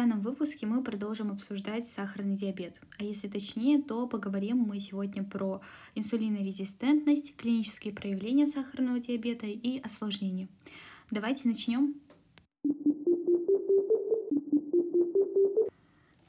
данном выпуске мы продолжим обсуждать сахарный диабет. А если точнее, то поговорим мы сегодня про инсулинорезистентность, клинические проявления сахарного диабета и осложнения. Давайте начнем.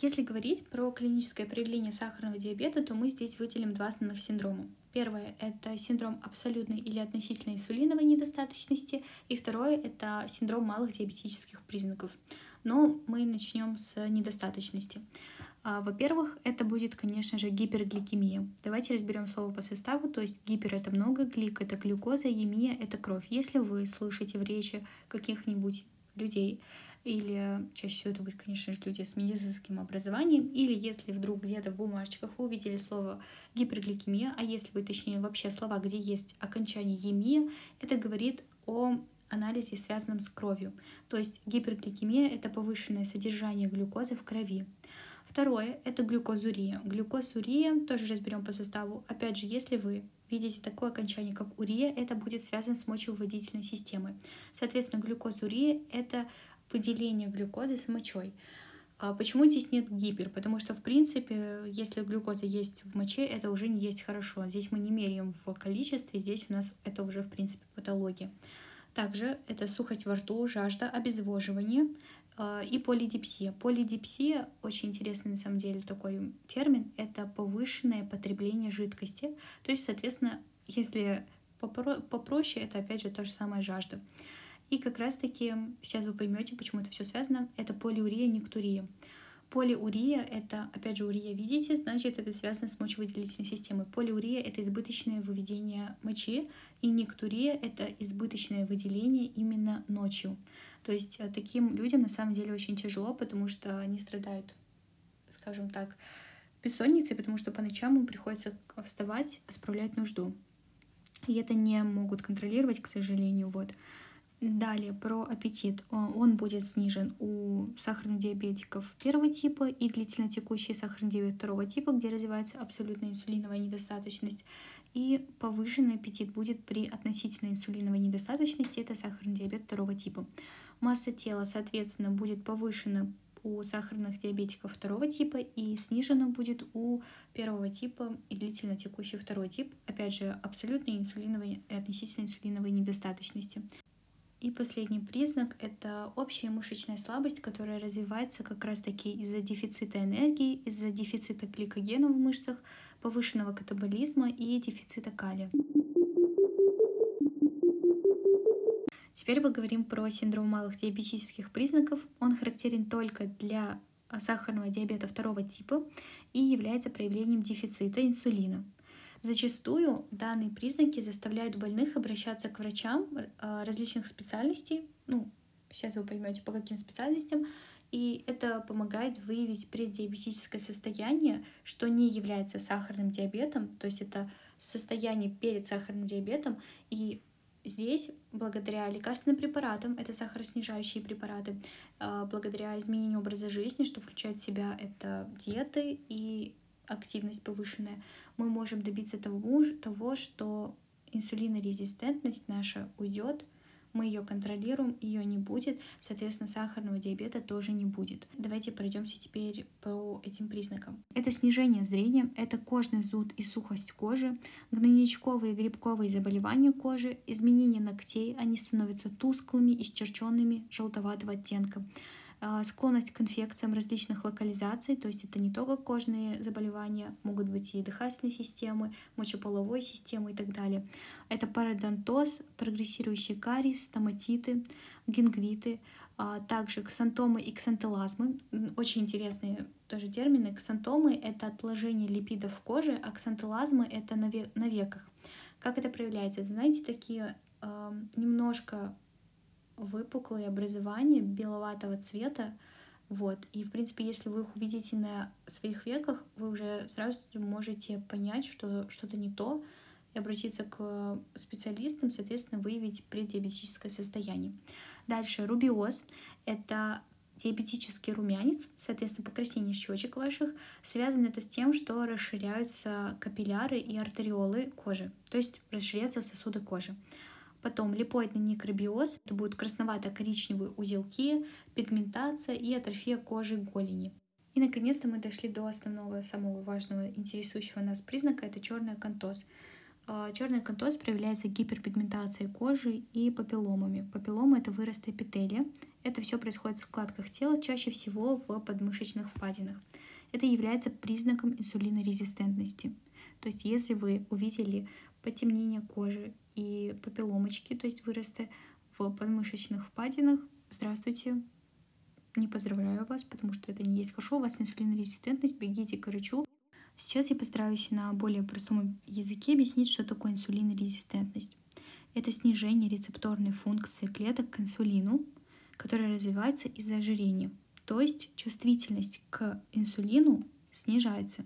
Если говорить про клиническое проявление сахарного диабета, то мы здесь выделим два основных синдрома. Первое – это синдром абсолютной или относительной инсулиновой недостаточности, и второе – это синдром малых диабетических признаков. Но мы начнем с недостаточности. А, во-первых, это будет, конечно же, гипергликемия. Давайте разберем слово по составу. То есть гипер — это много, глик — это глюкоза, емия — это кровь. Если вы слышите в речи каких-нибудь людей, или чаще всего это будет, конечно же, люди с медицинским образованием, или если вдруг где-то в бумажечках вы увидели слово гипергликемия, а если вы, точнее, вообще слова, где есть окончание емия, это говорит о анализе, связанном с кровью. То есть гипергликемия — это повышенное содержание глюкозы в крови. Второе — это глюкозурия. Глюкозурия тоже разберем по составу. Опять же, если вы видите такое окончание, как урия, это будет связано с мочевыводительной системой. Соответственно, глюкозурия — это выделение глюкозы с мочой. А почему здесь нет гипер? Потому что, в принципе, если глюкоза есть в моче, это уже не есть хорошо. Здесь мы не меряем в количестве, здесь у нас это уже, в принципе, патология. Также это сухость во рту, жажда, обезвоживание э, и полидипсия. Полидипсия, очень интересный на самом деле такой термин, это повышенное потребление жидкости. То есть, соответственно, если попро- попроще, это опять же та же самая жажда. И как раз-таки, сейчас вы поймете, почему это все связано, это полиурия, нектурия. Полиурия — это, опять же, урия видите, значит, это связано с мочевыделительной системой. Полиурия — это избыточное выведение мочи, и нектурия — это избыточное выделение именно ночью. То есть э, таким людям на самом деле очень тяжело, потому что они страдают, скажем так, бессонницей, потому что по ночам им приходится вставать, справлять нужду. И это не могут контролировать, к сожалению. Вот. Далее про аппетит. Он будет снижен у сахарных диабетиков первого типа и длительно текущий сахарный диабет второго типа, где развивается абсолютная инсулиновая недостаточность. И повышенный аппетит будет при относительной инсулиновой недостаточности, это сахарный диабет второго типа. Масса тела, соответственно, будет повышена у сахарных диабетиков второго типа и снижена будет у первого типа и длительно текущий второй тип, опять же, абсолютной инсулиновой и относительной инсулиновой недостаточности. И последний признак — это общая мышечная слабость, которая развивается как раз-таки из-за дефицита энергии, из-за дефицита гликогена в мышцах, повышенного катаболизма и дефицита калия. Теперь поговорим про синдром малых диабетических признаков. Он характерен только для сахарного диабета второго типа и является проявлением дефицита инсулина. Зачастую данные признаки заставляют больных обращаться к врачам а, различных специальностей, ну, сейчас вы поймете, по каким специальностям, и это помогает выявить преддиабетическое состояние, что не является сахарным диабетом, то есть это состояние перед сахарным диабетом, и здесь благодаря лекарственным препаратам, это сахароснижающие препараты, а, благодаря изменению образа жизни, что включает в себя это диеты и активность повышенная, мы можем добиться того, того что инсулинорезистентность наша уйдет, мы ее контролируем, ее не будет, соответственно, сахарного диабета тоже не будет. Давайте пройдемся теперь по этим признакам. Это снижение зрения, это кожный зуд и сухость кожи, гнойничковые и грибковые заболевания кожи, изменение ногтей, они становятся тусклыми, исчерченными, желтоватого оттенка. А, склонность к инфекциям различных локализаций, то есть это не только кожные заболевания, могут быть и дыхательные системы, мочеполовой системы и так далее. Это пародонтоз, прогрессирующий кариес, стоматиты, гингвиты, а также ксантомы и ксантелазмы. Очень интересные тоже термины. Ксантомы — это отложение липидов в коже, а ксантелазмы — это на, веках. Как это проявляется? Знаете, такие э, немножко выпуклые образования беловатого цвета. Вот. И, в принципе, если вы их увидите на своих веках, вы уже сразу можете понять, что что-то не то, и обратиться к специалистам, соответственно, выявить преддиабетическое состояние. Дальше рубиоз — это диабетический румянец, соответственно, покраснение щечек ваших. Связано это с тем, что расширяются капилляры и артериолы кожи, то есть расширяются сосуды кожи. Потом липоидный некробиоз, это будут красновато-коричневые узелки, пигментация и атрофия кожи голени. И наконец-то мы дошли до основного, самого важного, интересующего нас признака, это черный акантоз. А, черный акантоз проявляется гиперпигментацией кожи и папилломами. Папилломы — это выросты эпителия. Это все происходит в складках тела, чаще всего в подмышечных впадинах. Это является признаком инсулинорезистентности. То есть если вы увидели потемнение кожи и папилломочки, то есть выросты в подмышечных впадинах, здравствуйте, не поздравляю вас, потому что это не есть хорошо, у вас инсулинорезистентность, бегите к врачу. Сейчас я постараюсь на более простом языке объяснить, что такое инсулинорезистентность. Это снижение рецепторной функции клеток к инсулину, которая развивается из-за ожирения. То есть чувствительность к инсулину снижается.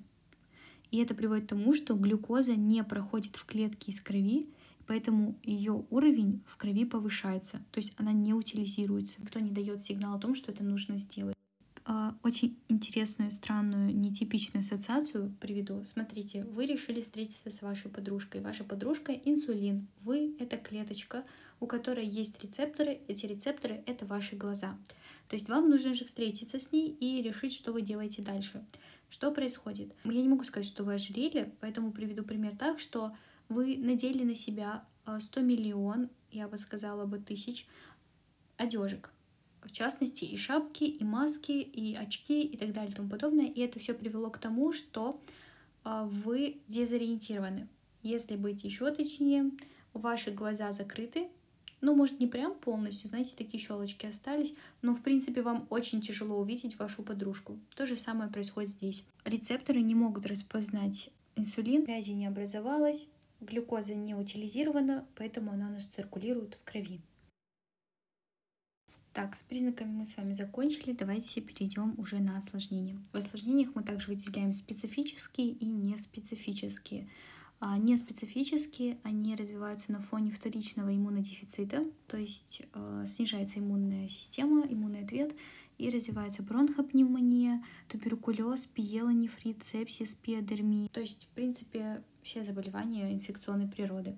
И это приводит к тому, что глюкоза не проходит в клетки из крови, поэтому ее уровень в крови повышается, то есть она не утилизируется. Никто не дает сигнал о том, что это нужно сделать. А, очень интересную, странную, нетипичную ассоциацию приведу. Смотрите, вы решили встретиться с вашей подружкой. Ваша подружка — инсулин. Вы — это клеточка, у которой есть рецепторы. Эти рецепторы — это ваши глаза. То есть вам нужно же встретиться с ней и решить, что вы делаете дальше. Что происходит? Я не могу сказать, что вы ожирели, поэтому приведу пример так, что вы надели на себя 100 а, миллион, я бы сказала бы тысяч, одежек. В частности, и шапки, и маски, и очки, и так далее, и тому подобное. И это все привело к тому, что а, вы дезориентированы. Если быть еще точнее, ваши глаза закрыты, ну, может, не прям полностью, знаете, такие щелочки остались, но, в принципе, вам очень тяжело увидеть вашу подружку. То же самое происходит здесь. Рецепторы не могут распознать инсулин, связи не образовалось, глюкоза не утилизирована, поэтому она у нас циркулирует в крови. Так, с признаками мы с вами закончили. Давайте перейдем уже на осложнения. В осложнениях мы также выделяем специфические и неспецифические. А неспецифические, они развиваются на фоне вторичного иммунодефицита, то есть э, снижается иммунная система, иммунный ответ, и развивается бронхопневмония, туберкулез, пиелонефрит, сепсис, пиодермия. То есть, в принципе, все заболевания инфекционной природы.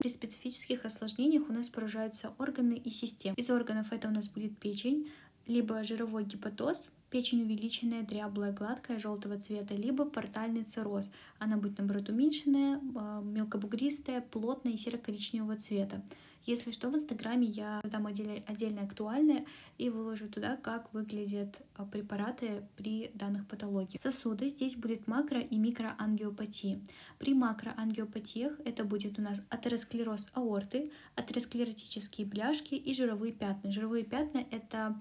При специфических осложнениях у нас поражаются органы и системы. Из органов это у нас будет печень, либо жировой гепатоз, печень увеличенная, дряблая, гладкая, желтого цвета, либо портальный цирроз. Она будет, наоборот, уменьшенная, а, мелкобугристая, плотная и серо-коричневого цвета. Если что, в Инстаграме я дам отдельно актуальное и выложу туда, как выглядят а, препараты при данных патологиях. Сосуды здесь будет макро- и микроангиопатия. При макроангиопатиях это будет у нас атеросклероз аорты, атеросклеротические бляшки и жировые пятна. Жировые пятна — это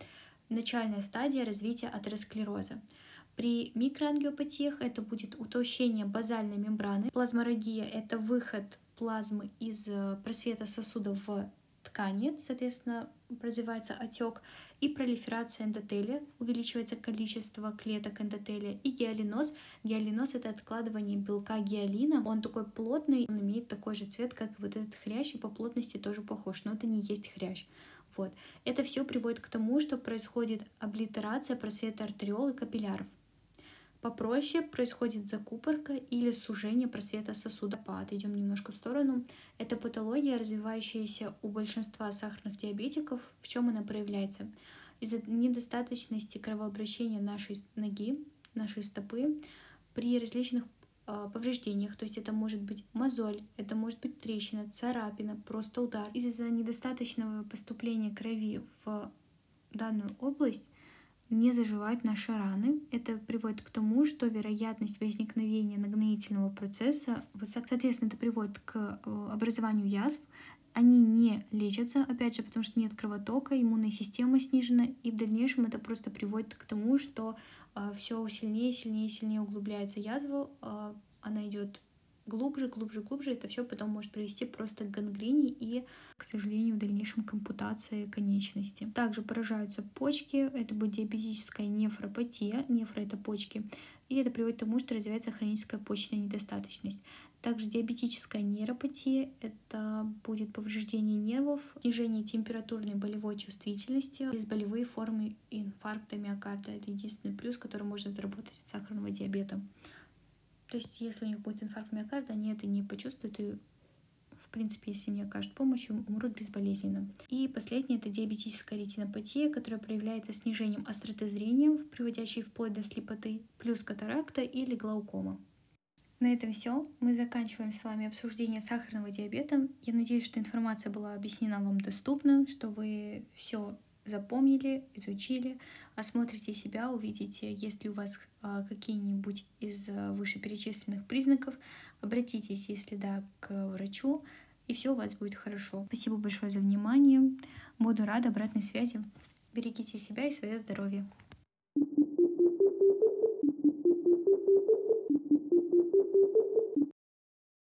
начальная стадия развития атеросклероза. При микроангиопатиях это будет утолщение базальной мембраны. Плазморагия — это выход плазмы из э, просвета сосуда в ткани, соответственно, развивается отек, и пролиферация эндотелия, увеличивается количество клеток эндотелия, и гиалиноз. Гиалиноз — это откладывание белка гиалина, он такой плотный, он имеет такой же цвет, как вот этот хрящ, и по плотности тоже похож, но это не есть хрящ. Вот. Это все приводит к тому, что происходит облитерация просвета артериол и капилляров. Попроще происходит закупорка или сужение просвета сосуда. Отойдем немножко в сторону. Это патология, развивающаяся у большинства сахарных диабетиков. В чем она проявляется? Из-за недостаточности кровообращения нашей ноги, нашей стопы при различных повреждениях, то есть это может быть мозоль, это может быть трещина, царапина, просто удар. Из-за недостаточного поступления крови в данную область не заживают наши раны. Это приводит к тому, что вероятность возникновения нагноительного процесса высока. Соответственно, это приводит к э, образованию язв. Они не лечатся, опять же, потому что нет кровотока, иммунная система снижена, и в дальнейшем это просто приводит к тому, что э, все сильнее, сильнее, сильнее углубляется язва, э, она идет глубже, глубже, глубже, это все потом может привести просто к гангрене и, к сожалению, в дальнейшем к ампутации конечности. Также поражаются почки, это будет диабетическая нефропатия, нефро это почки, и это приводит к тому, что развивается хроническая почечная недостаточность. Также диабетическая нейропатия — это будет повреждение нервов, снижение температурной болевой чувствительности, болевые формы инфаркта миокарда. Это единственный плюс, который можно заработать от сахарного диабета. То есть, если у них будет инфаркт миокарда, они это не почувствуют и в принципе, если мне окажут помощь, умрут безболезненно. И последнее — это диабетическая ретинопатия, которая проявляется снижением остроты зрения, приводящей вплоть до слепоты, плюс катаракта или глаукома. На этом все. Мы заканчиваем с вами обсуждение сахарного диабета. Я надеюсь, что информация была объяснена вам доступно, что вы все запомнили, изучили, осмотрите себя, увидите, есть ли у вас а, какие-нибудь из а, вышеперечисленных признаков, обратитесь, если да, к врачу, и все у вас будет хорошо. Спасибо большое за внимание. Буду рада обратной связи. Берегите себя и свое здоровье.